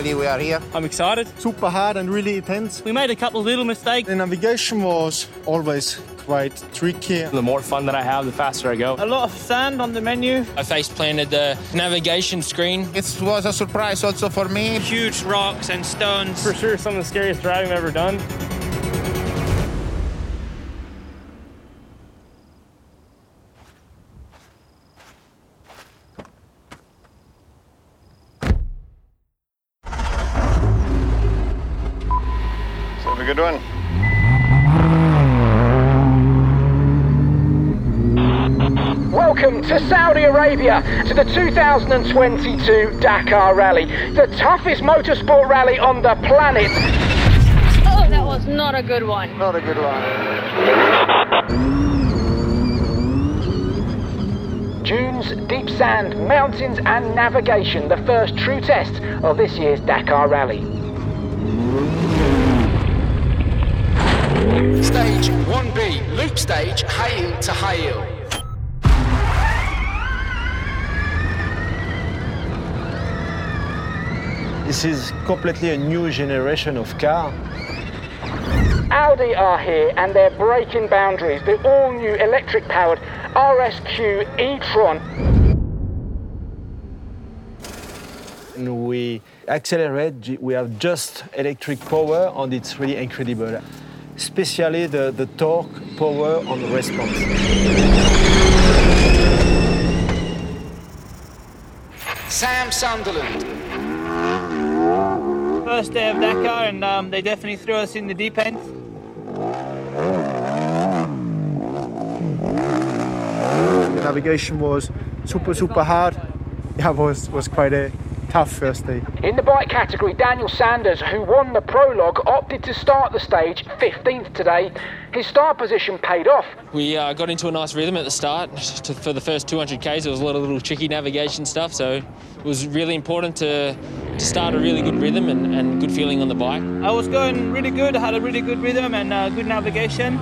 finally we are here. I'm excited. Super hard and really intense. We made a couple of little mistakes. The navigation was always quite tricky. The more fun that I have, the faster I go. A lot of sand on the menu. I face planted the navigation screen. It was a surprise also for me. Huge rocks and stones. For sure, some of the scariest driving I've ever done. So have a good one. Welcome to Saudi Arabia to the 2022 Dakar Rally, the toughest motorsport rally on the planet. Oh, that was not a good one. Not a good one. Dunes, deep sand, mountains, and navigation, the first true test of this year's Dakar Rally. Stage 1B, loop stage, Hail to high This is completely a new generation of car. Audi are here and they're breaking boundaries. The all new electric powered RSQ e Tron. And we accelerate, we have just electric power and it's really incredible. Especially the, the torque, power and response. Sam Sunderland. First day of Dakar, and um, they definitely threw us in the deep end. The navigation was super, super hard. Yeah, it was, was quite a tough first day. In the bike category, Daniel Sanders, who won the prologue, opted to start the stage 15th today. His start position paid off. We uh, got into a nice rhythm at the start. To, for the first 200 k's, there was a lot of little tricky navigation stuff, so it was really important to, to start a really good rhythm and, and good feeling on the bike. I was going really good. I had a really good rhythm and uh, good navigation.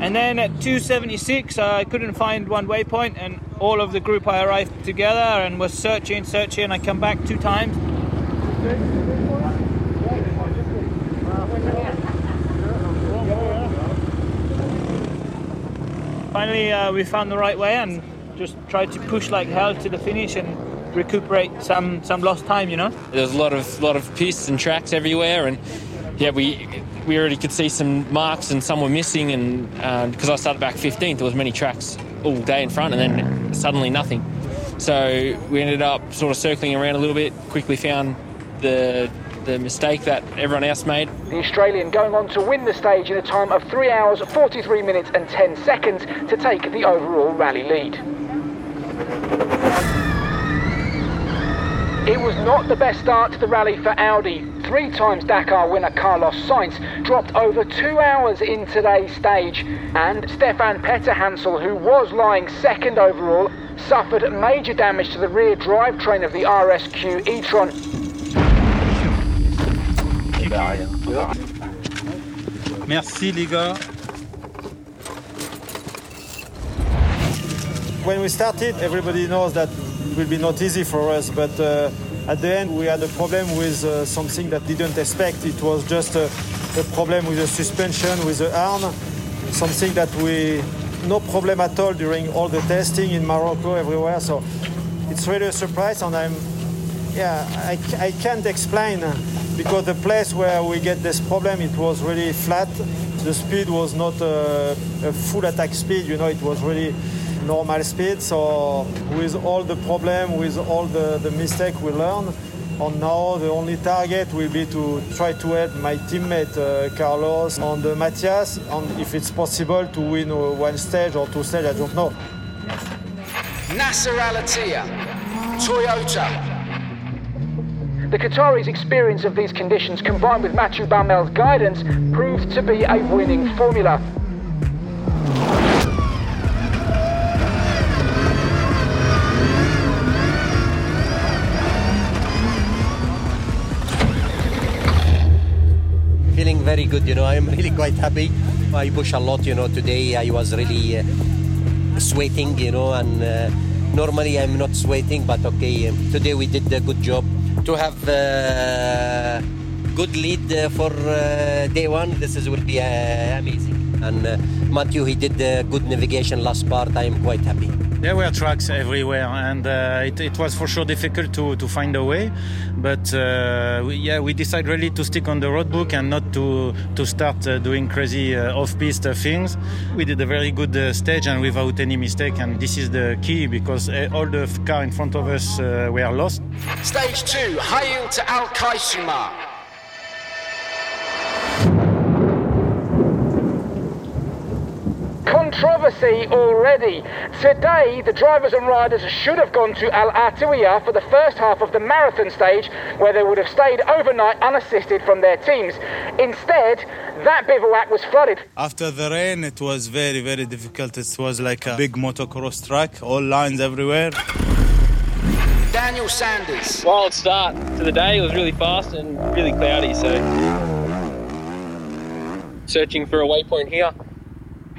And then at 276, I couldn't find one waypoint, and all of the group I arrived together and was searching, searching. I come back two times. Finally, uh, we found the right way and just tried to push like hell to the finish and recuperate some some lost time. You know. there's a lot of lot of pistes and tracks everywhere, and yeah, we we already could see some marks and some were missing. And uh, because I started back 15th, there was many tracks all day in front, and then suddenly nothing. So we ended up sort of circling around a little bit. Quickly found the the mistake that everyone else made. The Australian going on to win the stage in a time of 3 hours, 43 minutes, and 10 seconds to take the overall rally lead. It was not the best start to the rally for Audi. Three times Dakar winner Carlos Sainz dropped over two hours in today's stage. And Stéphane Peterhansel, who was lying second overall, suffered major damage to the rear drivetrain of the RSQ e-tron. Merci les gars. When we started, everybody knows that it will be not easy for us, but uh, at the end we had a problem with uh, something that didn't expect. It was just a, a problem with the suspension, with the arm, something that we no problem at all during all the testing in Morocco, everywhere. So it's really a surprise, and I'm yeah I, I can't explain because the place where we get this problem it was really flat. The speed was not uh, a full attack speed, you know, it was really normal speed. So with all the problem, with all the, the mistake we learn, and now the only target will be to try to help my teammate uh, Carlos and uh, Mattias, and if it's possible to win uh, one stage or two stage, I don't know. Nasser Al Attiyah. The Qataris' experience of these conditions combined with Mathieu Baumel's guidance proved to be a winning formula. Very good, you know. I'm really quite happy. I push a lot, you know. Today I was really uh, sweating, you know, and uh, normally I'm not sweating, but okay. um, Today we did a good job. to have uh, good lead uh, for uh, day one. This is will be uh, amazing. And Matthew, he did uh, good navigation last part. I am quite happy. There were tracks everywhere, and uh, it, it was for sure difficult to, to find a way. But uh, we, yeah, we decided really to stick on the road book and not to to start uh, doing crazy uh, off-piste uh, things. We did a very good uh, stage and without any mistake, and this is the key because uh, all the car in front of us were lost. Stage two, Hail to Al Qaisumah. Controversy already. Today, the drivers and riders should have gone to Al Artawiyah for the first half of the marathon stage, where they would have stayed overnight unassisted from their teams. Instead, that bivouac was flooded. After the rain, it was very, very difficult. It was like a big motocross track, all lines everywhere. Daniel Sanders. Wild start to the day. It was really fast and really cloudy, so searching for a waypoint here.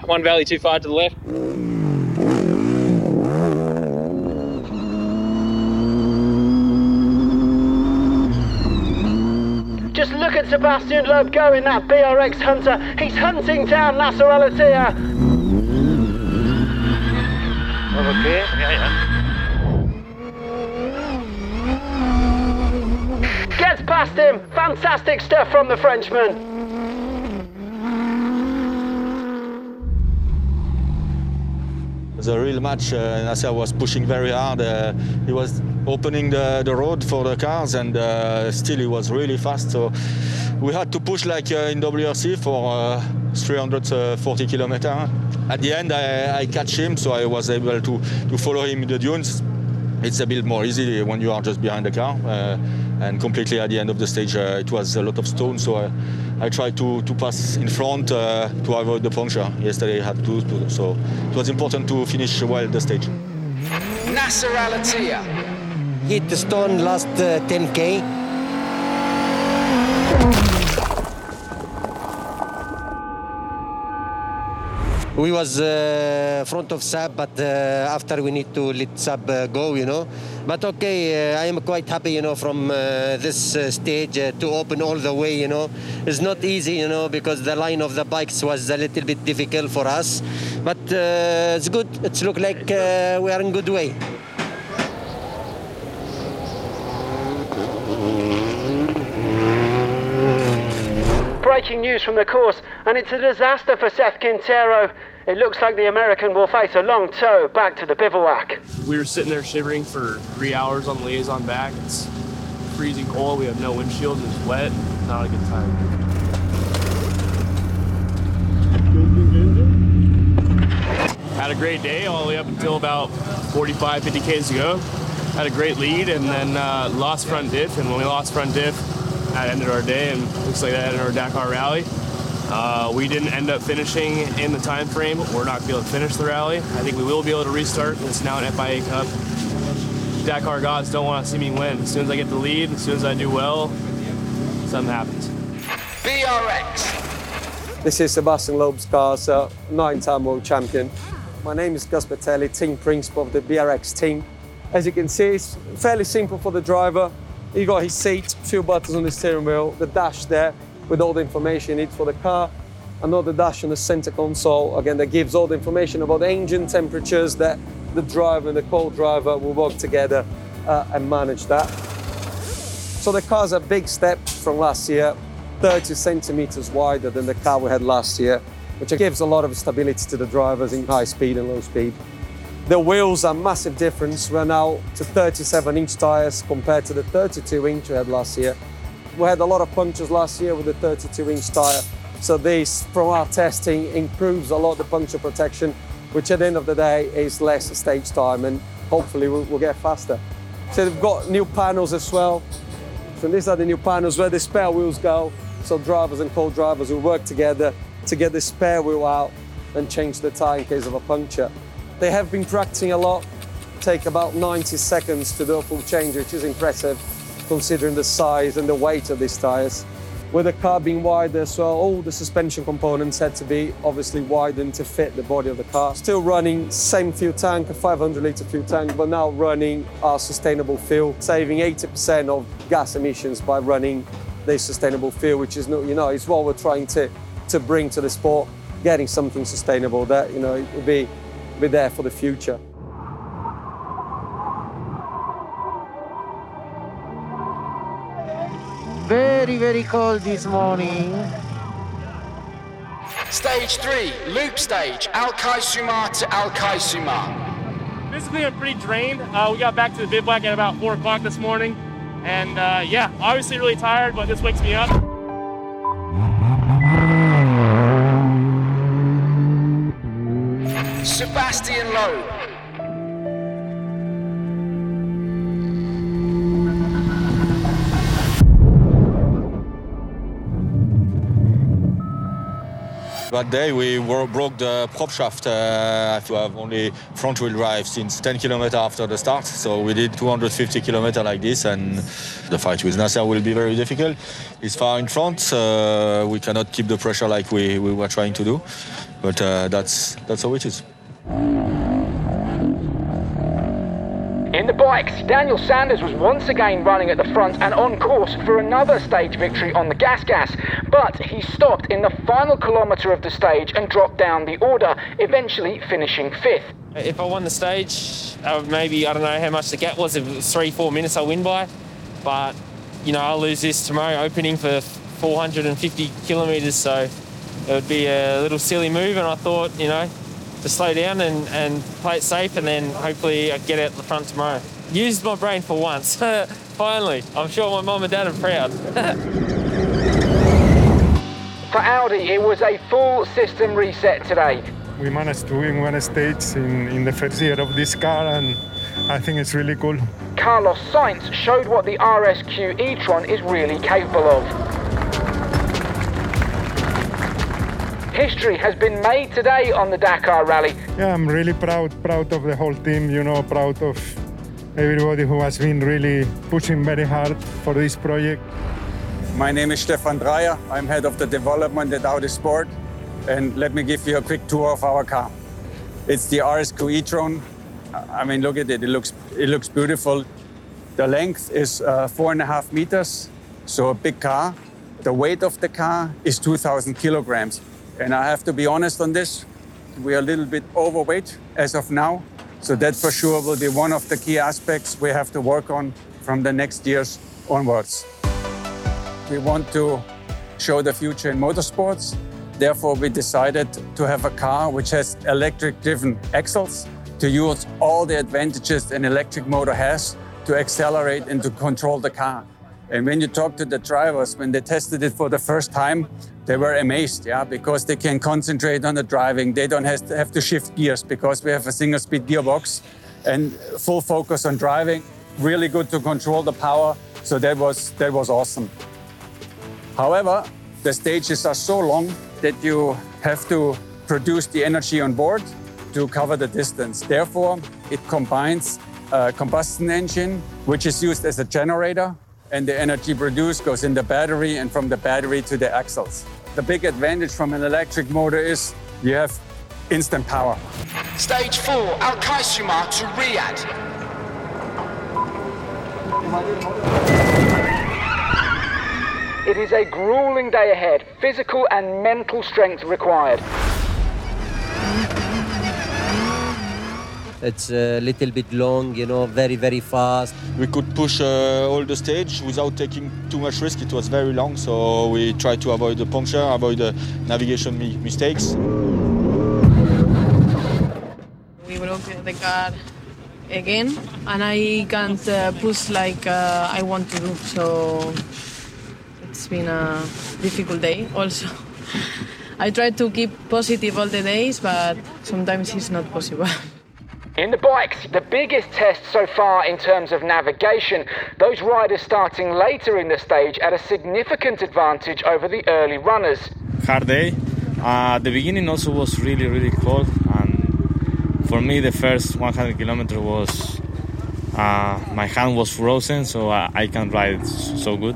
One valley too far to the left. Just look at Sebastian Loeb go in that BRX Hunter. He's hunting down Nasser Al Attiyah. Okay, yeah, yeah. Gets past him. Fantastic stuff from the Frenchman. The real match, uh, Nasser was pushing very hard. Uh, he was opening the, the road for the cars, and uh, still he was really fast. So we had to push like uh, in WRC for uh, 340 kilometers. At the end, I, I catch him, so I was able to, to follow him in the dunes. It's a bit more easy when you are just behind the car. Uh, and completely at the end of the stage, uh, it was a lot of stone, so I, I tried to, to pass in front uh, to avoid the puncture. Yesterday I had to, to, so it was important to finish well the stage. Nasser Al Attiyah. Hit the stone last uh, 10k. We was uh, front of Sab, but uh, after we need to let Sab uh, go, you know. But okay, uh, I am quite happy, you know, from uh, this uh, stage to open all the way, you know. It's not easy, you know, because the line of the bikes was a little bit difficult for us. But it's good. It's look like we are in good way. Breaking news from the course, and it's a disaster for Seth Quintero. It looks like the American will face a long tow back to the bivouac. We were sitting there shivering for three hours on the liaison back. It's freezing cold. We have no windshield it's wet. Not a good time. Had a great day all the way up until about 45, 50 Ks to go. Had a great lead and then uh, lost front diff. And when we lost front diff, that ended our day and looks like that ended our Dakar rally. Uh, we didn't end up finishing in the time frame. We're not going to be able to finish the rally. I think we will be able to restart. It's now an FIA Cup. Dakar gods don't want to see me win. As soon as I get the lead, as soon as I do well, something happens. BRX. This is Sebastian Loeb's car, so nine-time world champion. My name is Gus Bertelli, team principal of the BRX team. As you can see, it's fairly simple for the driver. He got his seat, few buttons on the steering wheel, the dash there with all the information you need for the car. Another dash on the center console, again, that gives all the information about the engine temperatures that the driver and the co-driver will work together uh, and manage that. So the car's a big step from last year, 30 centimeters wider than the car we had last year, which gives a lot of stability to the drivers in high speed and low speed. The wheels are massive difference. We're now to 37 inch tires compared to the 32 inch we had last year. We had a lot of punctures last year with the 32 inch tire. So this, from our testing, improves a lot the puncture protection, which at the end of the day is less stage time and hopefully we'll, we'll get faster. So they've got new panels as well. So these are the new panels where the spare wheels go. So drivers and co-drivers will work together to get the spare wheel out and change the tire in case of a puncture. They have been practicing a lot, take about 90 seconds to do a full change, which is impressive considering the size and the weight of these tires. with the car being wider well, all the suspension components had to be obviously widened to fit the body of the car. Still running same fuel tank, a 500 litre fuel tank, but now running our sustainable fuel, saving 80% of gas emissions by running this sustainable fuel, which is, you know, is what we're trying to, to bring to the sport, getting something sustainable that, you know, will be, be there for the future. Very, very cold this morning. Stage 3, loop stage, Al Qaisumah to Al Qaisumah. Physically, I'm pretty drained. Uh, we got back to the bivouac at about 4 o'clock this morning. And uh, yeah, obviously really tired, but this wakes me up. Sebastian Loeb. That day we were, broke the prop shaft. Uh, have only front wheel drive since 10 kilometers after the start. So we did 250 kilometers like this, and the fight with Nasser will be very difficult. He's far in front. Uh, we cannot keep the pressure like we, we were trying to do, but uh, that's that's how it is. In the bikes, Daniel Sanders was once again running at the front and on course for another stage victory on the Gas Gas, but he stopped in the final kilometre of the stage and dropped down the order, eventually finishing fifth. If I won the stage, uh, maybe, I don't know how much the gap was, if it was three, four minutes I'll win by, but, you know, I'll lose this tomorrow opening for 450 kilometres, so it would be a little silly move, and I thought, you know, to slow down and, and play it safe and then hopefully I get out the front tomorrow. Used my brain for once. Finally. I'm sure my mum and dad are proud. for Audi, it was a full system reset today. We managed to win one stage in, in the first year of this car and I think it's really cool. Carlos Sainz showed what the RSQ e-tron is really capable of. History has been made today on the Dakar Rally. Yeah, I'm really proud, proud of the whole team, you know, proud of everybody who has been really pushing very hard for this project. My name is Stefan Dreyer. I'm head of the development at Audi Sport. And let me give you a quick tour of our car. It's the RSQ e-tron. I mean, look at it. It looks, it looks beautiful. The length is uh, four and a half meters, so a big car. The weight of the car is 2,000 kilograms. And I have to be honest on this, we are a little bit overweight as of now. So that for sure will be one of the key aspects we have to work on from the next years onwards. We want to show the future in motorsports. Therefore, we decided to have a car which has electric driven axles to use all the advantages an electric motor has to accelerate and to control the car. And when you talk to the drivers, when they tested it for the first time, they were amazed, yeah, because they can concentrate on the driving. They don't have to, have to shift gears because we have a single speed gearbox and full focus on driving. Really good to control the power. So that was that was awesome. However, the stages are so long that you have to produce the energy on board to cover the distance. Therefore, it combines a combustion engine, which is used as a generator and the energy produced goes in the battery and from the battery to the axles. The big advantage from an electric motor is you have instant power. Stage 4, Al Qaisumah to Riyadh. It is a grueling day ahead, physical and mental strength required. It's a little bit long, you know, very, very fast. We could push uh, all the stage without taking too much risk. It was very long, so we tried to avoid the puncture, avoid the navigation mi mistakes. We broke the car again, and I can't uh, push like uh, I want to do. So it's been a difficult day also. I try to keep positive all the days, but sometimes it's not possible. In the bikes, the biggest test so far in terms of navigation, those riders starting later in the stage at a significant advantage over the early runners. Hard day. Uh, the beginning also was really, really cold, and for me, the first 100 kilometers was uh, my hand was frozen, so I, I can't ride so good.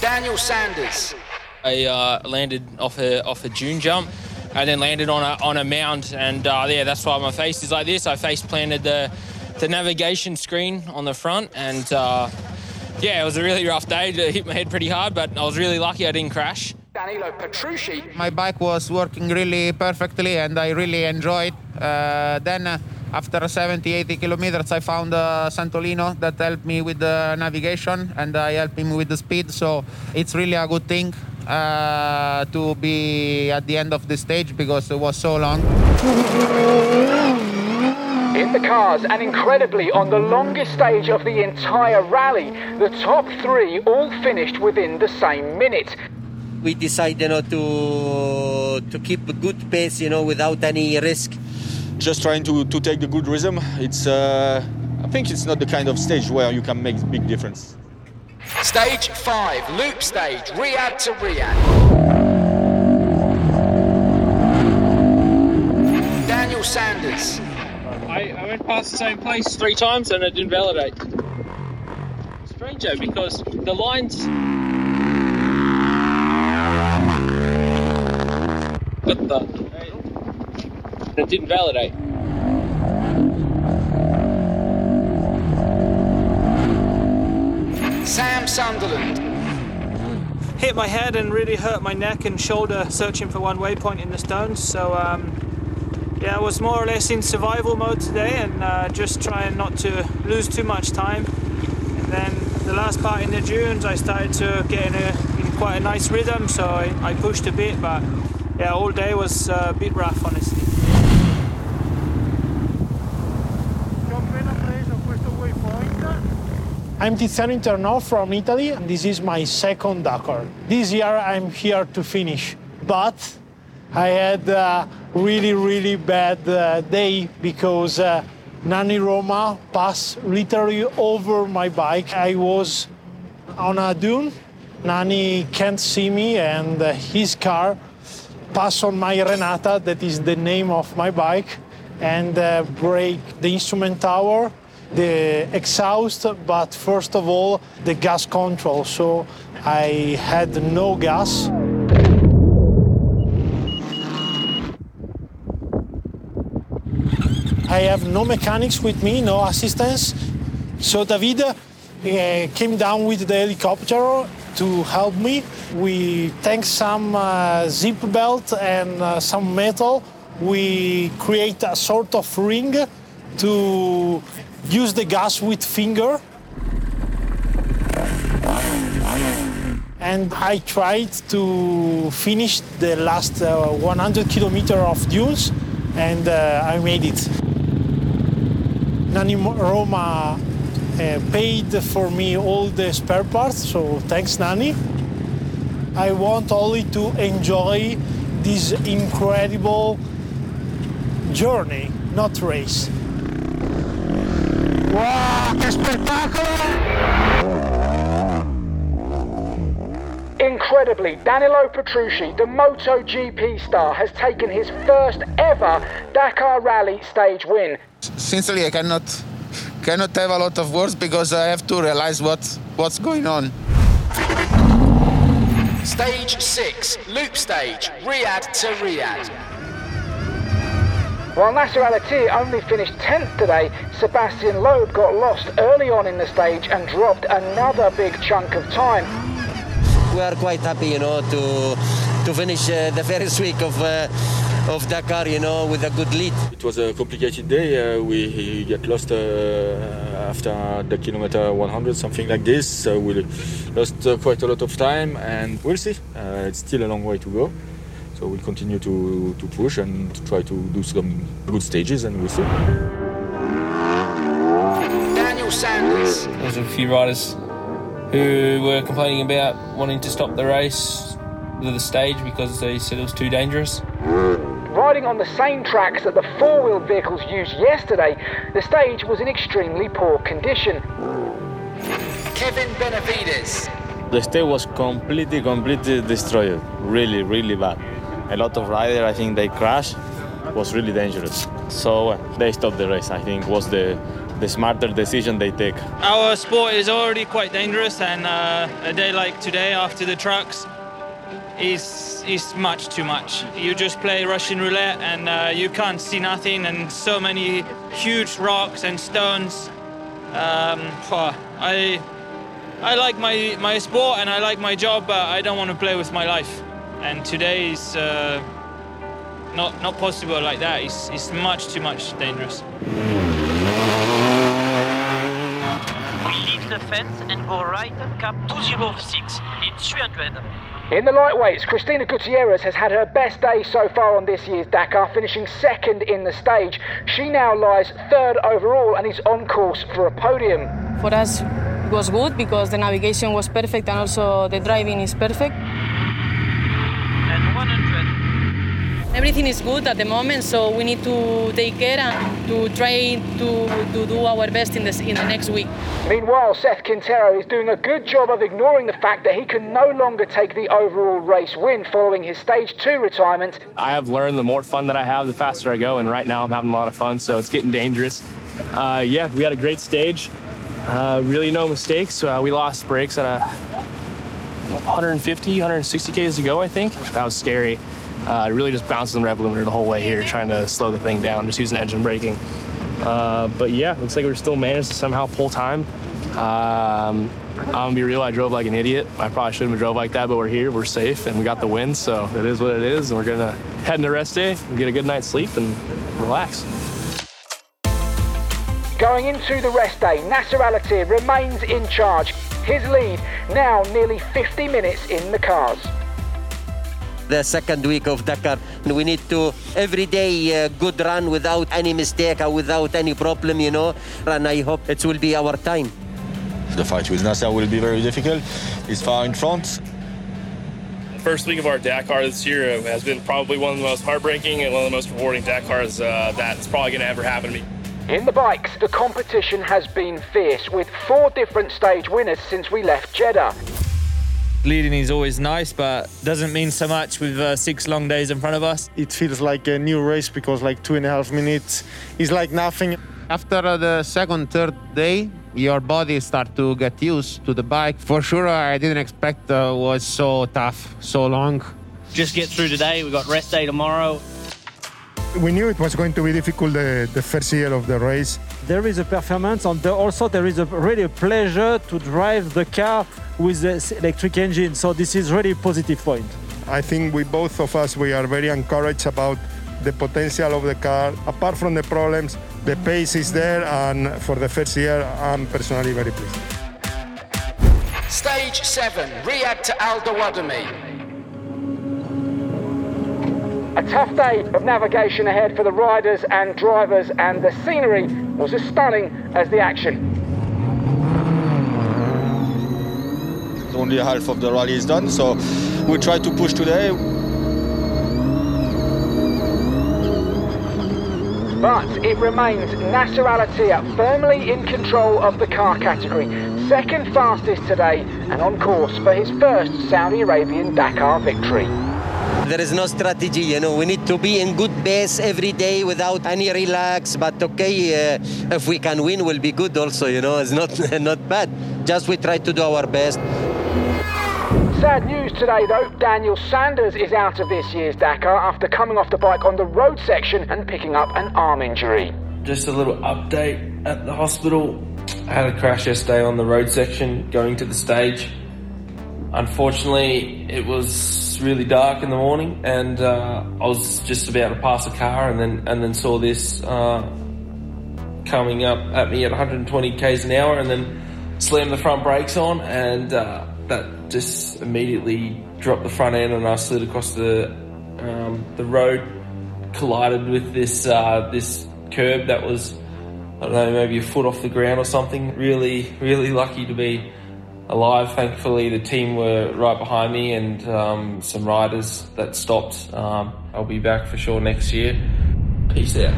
Daniel Sanders. I uh, landed off a off a dune jump, and then landed on a on a mound, and uh, yeah, that's why my face is like this. I face planted the the navigation screen on the front, and uh, yeah, it was a really rough day. to hit my head pretty hard, but I was really lucky I didn't crash. Danilo Petrucci. My bike was working really perfectly and I really enjoyed. Uh, then uh, after 70, 80 kilometers, I found uh, Santolino that helped me with the navigation and I helped him with the speed. So it's really a good thing uh, to be at the end of the stage because it was so long. In the cars, and incredibly, on the longest stage of the entire rally, the top three all finished within the same minute. We decided, you know, to to keep a good pace, you know, without any risk. Just trying to, to take the good rhythm. It's uh, I think it's not the kind of stage where you can make big difference. Stage 5, loop stage, Riyadh to Riyadh. Daniel Sanders. I, I went past the same place three times and it didn't validate. Strange though, because the lines. But the. It didn't validate. Sam Sunderland. Hit my head and really hurt my neck and shoulder searching for one waypoint in the stones. So um, yeah, I was more or less in survival mode today and uh, just trying not to lose too much time. And then the last part in the dunes, I started to get in, a, in quite a nice rhythm, so I, I pushed a bit. But yeah, all day was uh, a bit rough, honestly. I'm Tiziano Interno from Italy. and This is my second Dakar. This year I'm here to finish, but I had a really, really bad uh, day because uh, Nani Roma passed literally over my bike. I was on a dune. Nani can't see me, and uh, his car passed on my Renata, that is the name of my bike, and uh, break the instrument tower the exhaust, but first of all, the gas control. So I had no gas. I have no mechanics with me, no assistance. So David uh, came down with the helicopter to help me. We tank some uh, zip belt and uh, some metal. We create a sort of ring to use the gas with finger. And I tried to finish the last uh, 100 kilometer of dunes, and uh, I made it. Nani Roma uh, paid for me all the spare parts, so thanks, Nani. I want only to enjoy this incredible journey, not race. Wow, che spettacolo! Incredibly, Danilo Petrucci, the MotoGP star, has taken his first ever Dakar Rally stage win. Sincerely, I cannot cannot have a lot of words because I have to realize what what's going on. Stage 6, loop stage, Riyadh to Riyadh. While Nasser Al Attiyah only finished 10th today, Sebastian Loeb got lost early on in the stage and dropped another big chunk of time. We are quite happy, you know, to to finish uh, the first week of uh, of Dakar, you know, with a good lead. It was a complicated day. Uh, we get lost uh, after the kilometer 100, something like this. So we lost uh, quite a lot of time, and we'll see. Uh, it's still a long way to go. So we'll continue to, to push and to try to do some good stages, and we'll see. Daniel Sanders. There was a few riders who were complaining about wanting to stop the race with the stage because they said it was too dangerous. Riding on the same tracks that the four-wheel vehicles used yesterday, the stage was in extremely poor condition. Kevin Benavides. The stage was completely, completely destroyed. Really, really bad. A lot of riders, I think they crashed. Was really dangerous. So uh, they stopped the race. I think was the the smarter decision they take. Our sport is already quite dangerous, and uh, a day like today, after the trucks, is is much too much. You just play Russian roulette, and uh, you can't see nothing, and so many huge rocks and stones. Um, I I like my my sport and I like my job, but I don't want to play with my life. And today is uh, not not possible like that. It's, it's much too much dangerous. We leave the fence and go right, cap 206. It's 300. In the lightweights, Cristina Gutierrez has had her best day so far on this year's Dakar, finishing second in the stage. She now lies third overall and is on course for a podium. For us, it was good because the navigation was perfect and also the driving is perfect. And 100. Everything is good at the moment, so we need to take care and to try to, to do our best in, this, in the next week. Meanwhile, Seth Quintero is doing a good job of ignoring the fact that he can no longer take the overall race win following his stage two retirement. I have learned the more fun that I have, the faster I go, and right now I'm having a lot of fun, so it's getting dangerous. Uh, yeah, we had a great stage. Uh, really no mistakes. Uh, we lost brakes at a 150, 160 k's to go, I think. That was scary. Uh, really just bouncing the rev limiter the whole way here, trying to slow the thing down, just using engine braking. Uh, but yeah, looks like we still managed to somehow pull time. Um, I'm gonna be real, I drove like an idiot. I probably shouldn't have drove like that, but we're here, we're safe, and we got the win, so it is what it is. And we're gonna head into rest day, get a good night's sleep, and relax. Going into the rest day, Nasser Al Attiyah remains in charge. His lead now nearly 50 minutes in the cars. The second week of Dakar. We need to every day uh, good run without any mistake or without any problem, you know. And I hope it will be our time. The fight with Nasser will be very difficult. He's far in front. First week of our Dakar this year has been probably one of the most heartbreaking and one of the most rewarding Dakars uh, that's probably going to ever happen to me. In the bikes, the competition has been fierce, with four different stage winners since we left Jeddah. Leading is always nice, but doesn't mean so much with uh, six long days in front of us. It feels like a new race because like two and a half minutes is like nothing. After the second, third day, your body start to get used to the bike. For sure, I didn't expect uh, was so tough, so long. Just get through today. We got rest day tomorrow. We knew it was going to be difficult the, the first year of the race. There is a performance, and also there is a really a pleasure to drive the car with this electric engine. So this is really a positive point. I think we both of us we are very encouraged about the potential of the car. Apart from the problems, the pace is there, and for the first year, I'm personally very pleased. Stage 7, Riyadh to Al Dawadami. A tough day of navigation ahead for the riders and drivers, and the scenery was as stunning as the action. Only half of the rally is done, so we try to push today. But it remains Nasser Al Attiyah firmly in control of the car category, second fastest today, and on course for his first Saudi Arabian Dakar victory. There is no strategy, you know. We need to be in good pace every day without any relax. But okay, uh, if we can win, we'll be good also, you know. It's not not bad. Just we try to do our best. Sad news today though, Daniel Sanders is out of this year's Dakar after coming off the bike on the road section and picking up an arm injury. Just a little update at the hospital. I had a crash yesterday on the road section going to the stage. Unfortunately, it was really dark in the morning, and uh, I was just about to pass a car, and then and then saw this uh, coming up at me at 120 k's an hour, and then slammed the front brakes on, and uh, that just immediately dropped the front end, and I slid across the um, the road, collided with this uh, this curb that was I don't know maybe a foot off the ground or something. Really, really lucky to be alive. Thankfully, the team were right behind me and um, some riders that stopped. Um, I'll be back for sure next year. Peace out.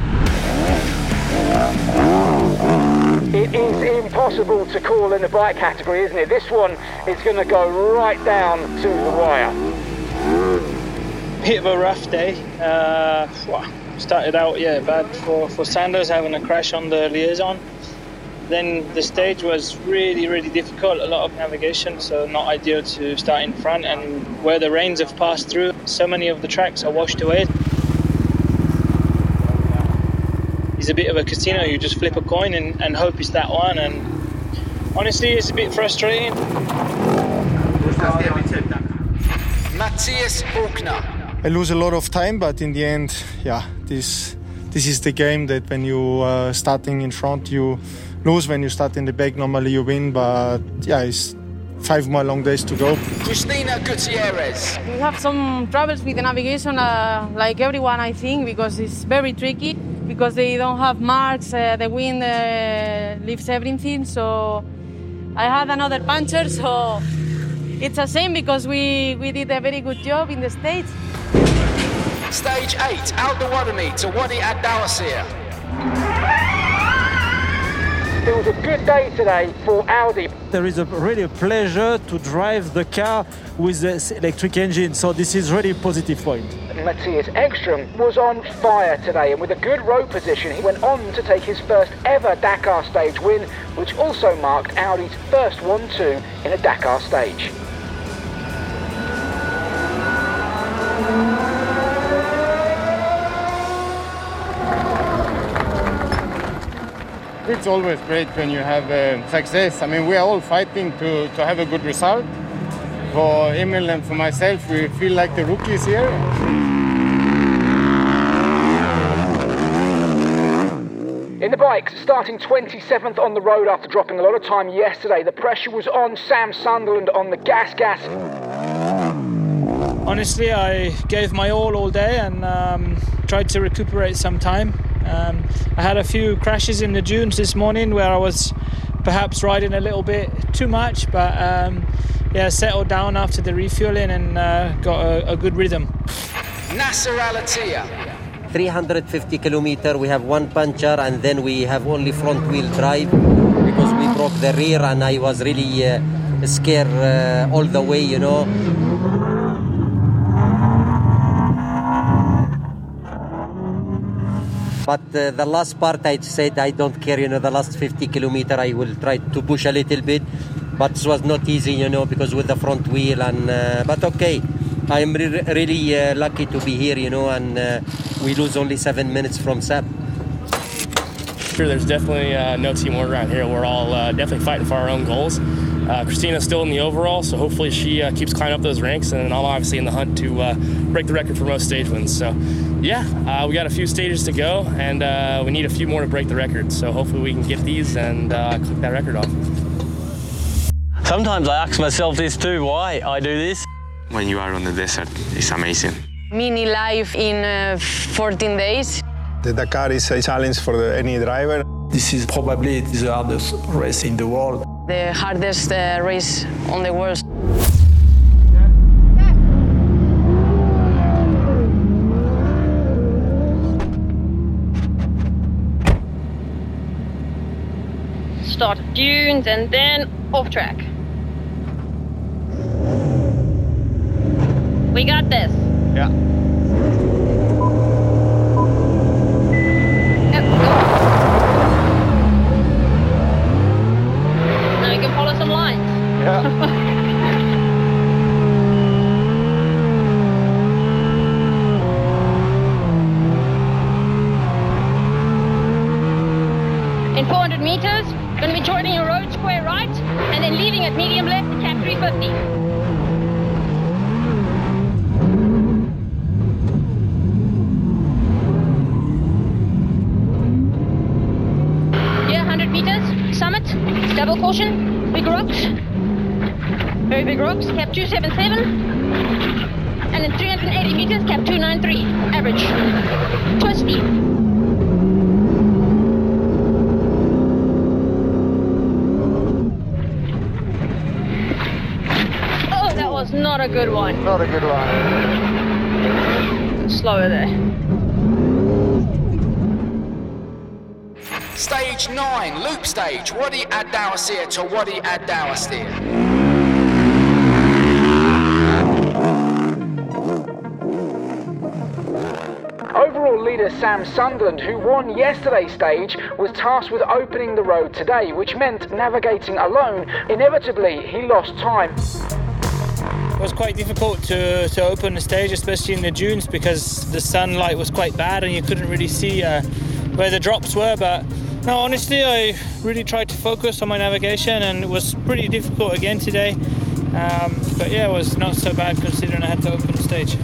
It is impossible to call in the bike category, isn't it? This one is going to go right down to the wire. Bit of a rough day. Uh, well, started out, yeah, bad for, for Sanders having a crash on the liaison. Then the stage was really, really difficult, a lot of navigation, so not ideal to start in front. And where the rains have passed through, so many of the tracks are washed away. It's a bit of a casino, you just flip a coin and, and hope it's that one. And honestly, it's a bit frustrating. Matthias Walkner. I lose a lot of time, but in the end, yeah, this this is the game that when you uh, starting in front, you lose. When you start in the back, normally you win. But yeah, it's five more long days to go. Cristina Gutierrez. We have some troubles with the navigation, uh, like everyone, I think, because it's very tricky. Because they don't have marks, uh, the wind uh, lifts everything. So I had another puncher, so it's a shame because we, we did a very good job in the States. Stage 8, Al Dawadami to Wadi Ad Dawasir. It was a good day today for Audi. There is a really a pleasure to drive the car with this electric engine, so this is really a positive point. Mattias Ekström was on fire today, and with a good road position, he went on to take his first ever Dakar stage win, which also marked Audi's first 1 2 in a Dakar stage. It's always great when you have uh, success. I mean, we are all fighting to, to have a good result. For Emil and for myself, we feel like the rookies here. In the bikes, starting 27th on the road after dropping a lot of time yesterday, the pressure was on Sam Sunderland on the gas gas. Honestly, I gave my all all day and um, tried to recuperate some time. Um, I had a few crashes in the dunes this morning where I was perhaps riding a little bit too much, but um, yeah, settled down after the refueling and uh, got a, a good rhythm. Nasser Al Attiyah. 350 kilometer we have one puncture and then we have only front wheel drive because we broke the rear and i was really uh, scared uh, all the way you know but uh, the last part i said i don't care you know the last 50 kilometer i will try to push a little bit but it was not easy you know because with the front wheel and uh, but okay i'm re- really uh, lucky to be here you know and uh, we lose only seven minutes from sap Sure, there's definitely uh, no teamwork around here. We're all uh, definitely fighting for our own goals. Uh, Cristina's still in the overall, so hopefully she uh, keeps climbing up those ranks, and I'm obviously in the hunt to uh, break the record for most stage wins. So, yeah, uh, we got a few stages to go, and uh, we need a few more to break the record. So hopefully we can get these and uh, click that record off. Sometimes I ask myself this too why I do this. When you are on the desert, it's amazing. Mini life in uh, 14 days. The Dakar is a challenge for the, any driver. This is probably the hardest race in the world. The hardest uh, race on the world. Start dunes and then off track. We got this. Yeah. Yep, go. Now you can follow some lines. In 400 meters, going to be joining a road square right and then leaving at medium left at cap 350. Yeah, 100 meters, summit, double caution, big rocks, very big rocks, cap 277, and in 380 meters, cap 293, average, twisty. Oh, that was not a good one. Not a good one. Slower there. Stage 9, loop stage, Wadi Ad Dawasir to Wadi Ad Dawasir. Sam Sunderland, who won yesterday's stage, was tasked with opening the road today, which meant navigating alone. Inevitably, he lost time. It was quite difficult to, to open the stage, especially in the dunes, because the sunlight was quite bad and you couldn't really see uh, where the drops were. But no, honestly, I really tried to focus on my navigation, and it was pretty difficult again today. Um, but yeah, it was not so bad considering I had to open the stage.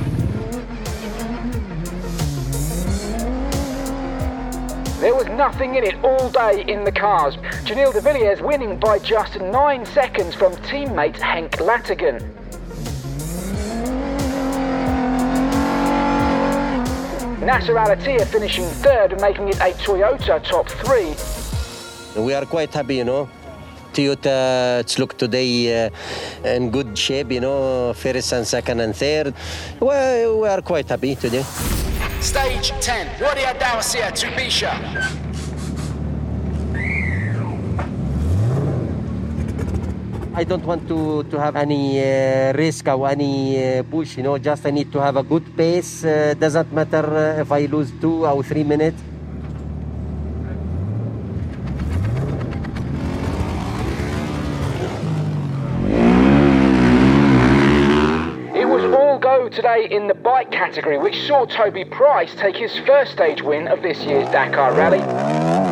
There was nothing in it all day in the cars. Giniel de Villiers winning by just nine seconds from teammate Henk Lategan. Nasser Al Attiyah finishing third and making it a Toyota top three. We are quite happy, you know. Toyota it's look today uh, in good shape, you know, first and second and third. Well, we are quite happy today. Stage 10, Wadi Ad-Dawasir to Bisha. I don't want to, to have any uh, risk or any uh, push, you know, just I need to have a good pace. Uh, doesn't matter uh, if I lose two or three minutes. It was all go today in the bike category, which saw Toby Price take his first stage win of this year's Dakar Rally.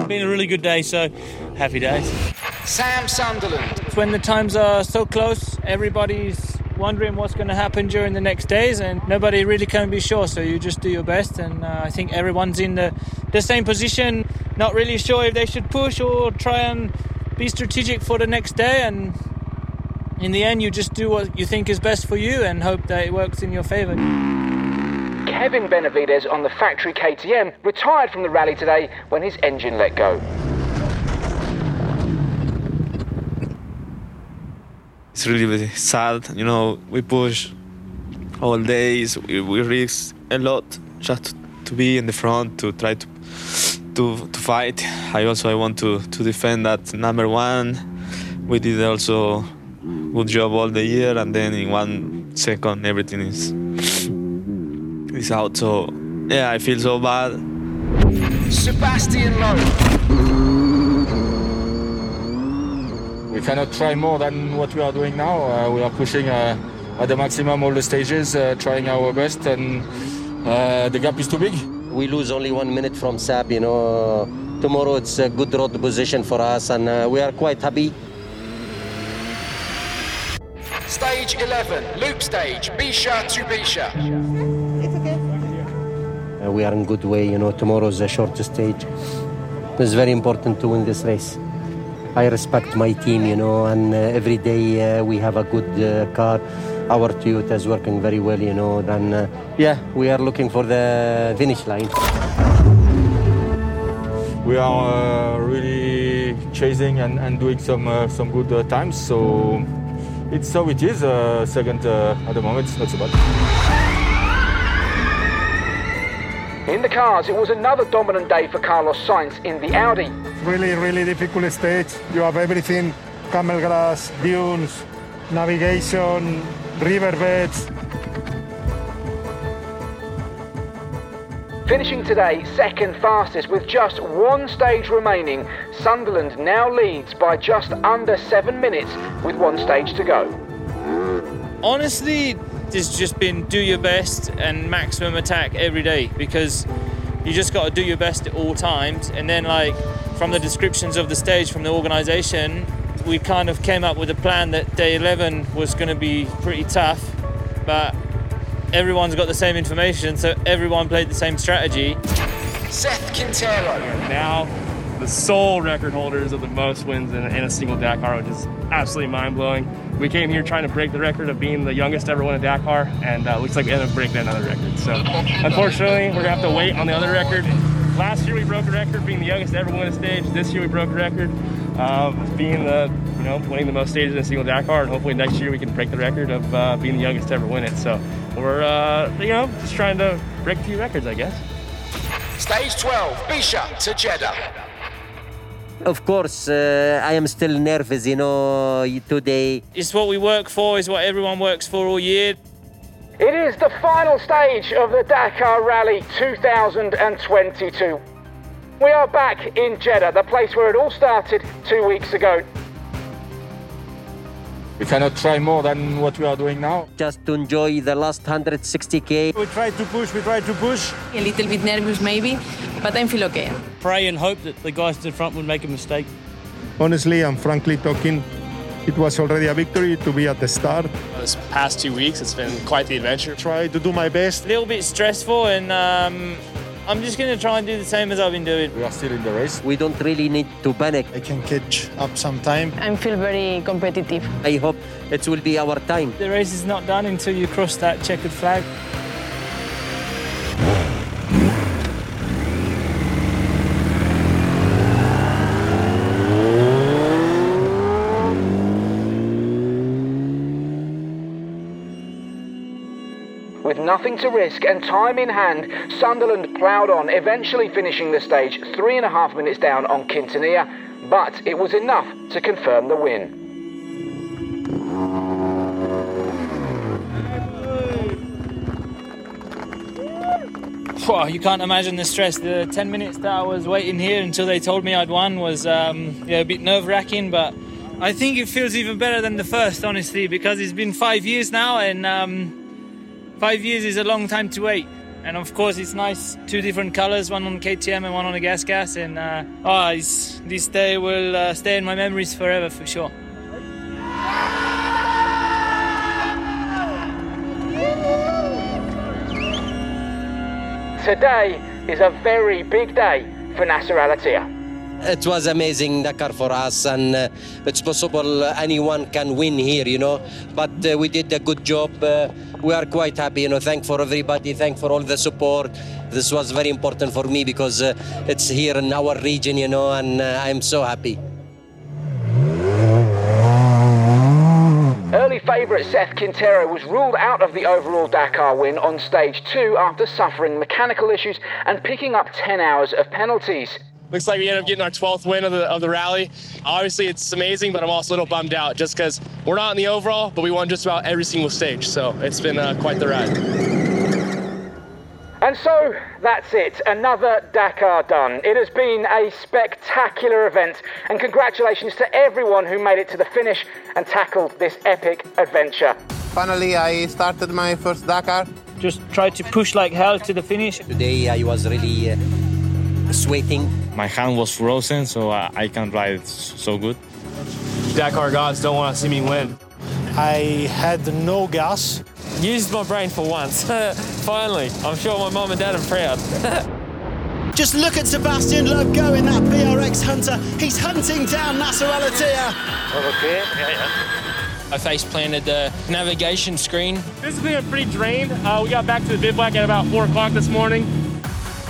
Been a really good day, so happy days. Sam Sunderland. When the times are so close, everybody's wondering what's going to happen during the next days, and nobody really can be sure. So you just do your best, and uh, I think everyone's in the, the same position, not really sure if they should push or try and be strategic for the next day. And in the end, you just do what you think is best for you and hope that it works in your favour. Kevin Benavides on the factory KTM retired from the rally today when his engine let go. It's really, really sad. You know, we push all days. We, we risk a lot just to be in the front to try to to to fight. I also I want to to defend that number one. We did also good job all the year, and then in one second everything is is out. So yeah, I feel so bad. Sebastian Loeb. We cannot try more than what we are doing now. Uh, we are pushing uh, at the maximum all the stages, uh, trying our best, and uh, the gap is too big. We lose only one minute from SAP, you know. Tomorrow it's a good road position for us, and uh, we are quite happy. Stage 11, loop stage, Bisha to Bisha. Uh, we are in good way, you know. Tomorrow is a short stage. It's very important to win this race. I respect my team, you know, and uh, every day uh, we have a good uh, car. Our Toyota is working very well, you know. And uh, yeah, we are looking for the finish line. We are uh, really chasing and, and doing some uh, some good uh, times. So it's how it is. Uh, second uh, at the moment, it's not so bad. In the cars, it was another dominant day for Carlos Sainz in the Audi. Really, really difficult stage. You have everything camel grass, dunes, navigation, riverbeds. Finishing today second fastest with just one stage remaining, Sunderland now leads by just under seven minutes with one stage to go. Honestly, it's just been do your best and maximum attack every day because you just got to do your best at all times. And then, like, from the descriptions of the stage from the organisation, we kind of came up with a plan that day 11 was going to be pretty tough, but everyone's got the same information, so everyone played the same strategy. Seth Quintero. Now, the sole record holders of the most wins in, in a single Dakar, which is absolutely mind blowing. We came here trying to break the record of being the youngest to ever win a Dakar, and uh, looks like we ended up breaking another record. So, unfortunately, we're gonna have to wait on the other record. Last year we broke a record being the youngest to ever win a stage. This year we broke a record of being the, you know, winning the most stages in a single Dakar, and hopefully next year we can break the record of uh, being the youngest ever win it. So, we're, uh, you know, just trying to break a few records, I guess. Stage 12, Bisha to Jeddah. Of course, uh, I am still nervous, you know, today. It's what we work for, is what everyone works for all year. It is the final stage of the Dakar Rally 2022. We are back in Jeddah, the place where it all started two weeks ago. We cannot try more than what we are doing now. Just to enjoy the last 160k. We try to push, we try to push. A little bit nervous maybe, but I feel okay. Pray and hope that the guys in front would make a mistake. Honestly and frankly talking, it was already a victory to be at the start. This past two weeks, it's been quite the adventure. Try to do my best. A little bit stressful, and um, I'm just going to try and do the same as I've been doing. We are still in the race. We don't really need to panic. I can catch up some time. I feel very competitive. I hope it will be our time. The race is not done until you cross that checkered flag. Nothing to risk and time in hand, Sunderland ploughed on, eventually finishing the stage three and a half minutes down on Quintanilla, but it was enough to confirm the win. You can't imagine the stress. The 10 minutes that I was waiting here until they told me I'd won was um, yeah, a bit nerve wracking, but I think it feels even better than the first, honestly, because it's been five years now, and um, five years is a long time to wait. And of course, it's nice two different colors, one on KTM and one on a GasGas. And uh, oh, this day will uh, stay in my memories forever for sure. Today is a very big day for Nasser Al Attiyah. It was amazing Dakar for us, and uh, it's possible anyone can win here, you know. But uh, we did a good job. Uh, we are quite happy, you know. Thank for everybody. Thank for all the support. This was very important for me because uh, it's here in our region, you know, and uh, I'm so happy. Early favourite Seth Quintero was ruled out of the overall Dakar win on stage two after suffering mechanical issues and picking up 10 hours of penalties. Looks like we ended up getting our 12th win of the, of the rally. Obviously, it's amazing, but I'm also a little bummed out just because we're not in the overall, but we won just about every single stage. So it's been uh, quite the ride. And so that's it, another Dakar done. It has been a spectacular event, and congratulations to everyone who made it to the finish and tackled this epic adventure. Finally, I started my first Dakar. Just tried to push like hell to the finish. Today I was really uh, sweating. My hand was frozen, so I, I can't ride so good. Dakar gods don't want to see me win. I had no gas. Used my brain for once. Finally, I'm sure my mum and dad are proud. Just look at Sebastian Loeb go in that BRX Hunter. He's hunting down Nasser Al Attiyah. okay, yeah, yeah. I face planted the navigation screen. This has been pretty drained. Uh, we got back to the bivouac at about 4 o'clock this morning.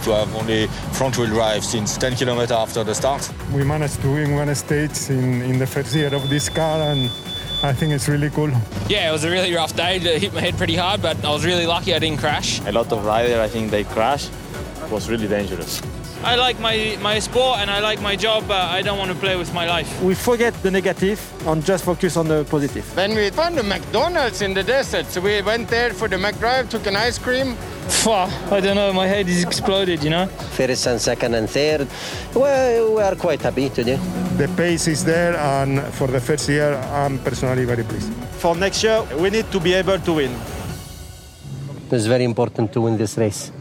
To have only front wheel drive since 10 kilometers after the start. We managed to win one stage in, in the first year of this car, and I think it's really cool. Yeah, it was a really rough day. It hit my head pretty hard, but I was really lucky I didn't crash. A lot of riders, I think they crashed. It was really dangerous. I like my, my sport and I like my job, but I don't want to play with my life. We forget the negative and just focus on the positive. When we found the McDonald's in the desert, so we went there for the McDrive, took an ice cream. I don't know, my head is exploded, you know? First and second and third. Well, we are quite happy today. The pace is there, and for the first year, I'm personally very pleased. For next year, we need to be able to win. It's very important to win this race.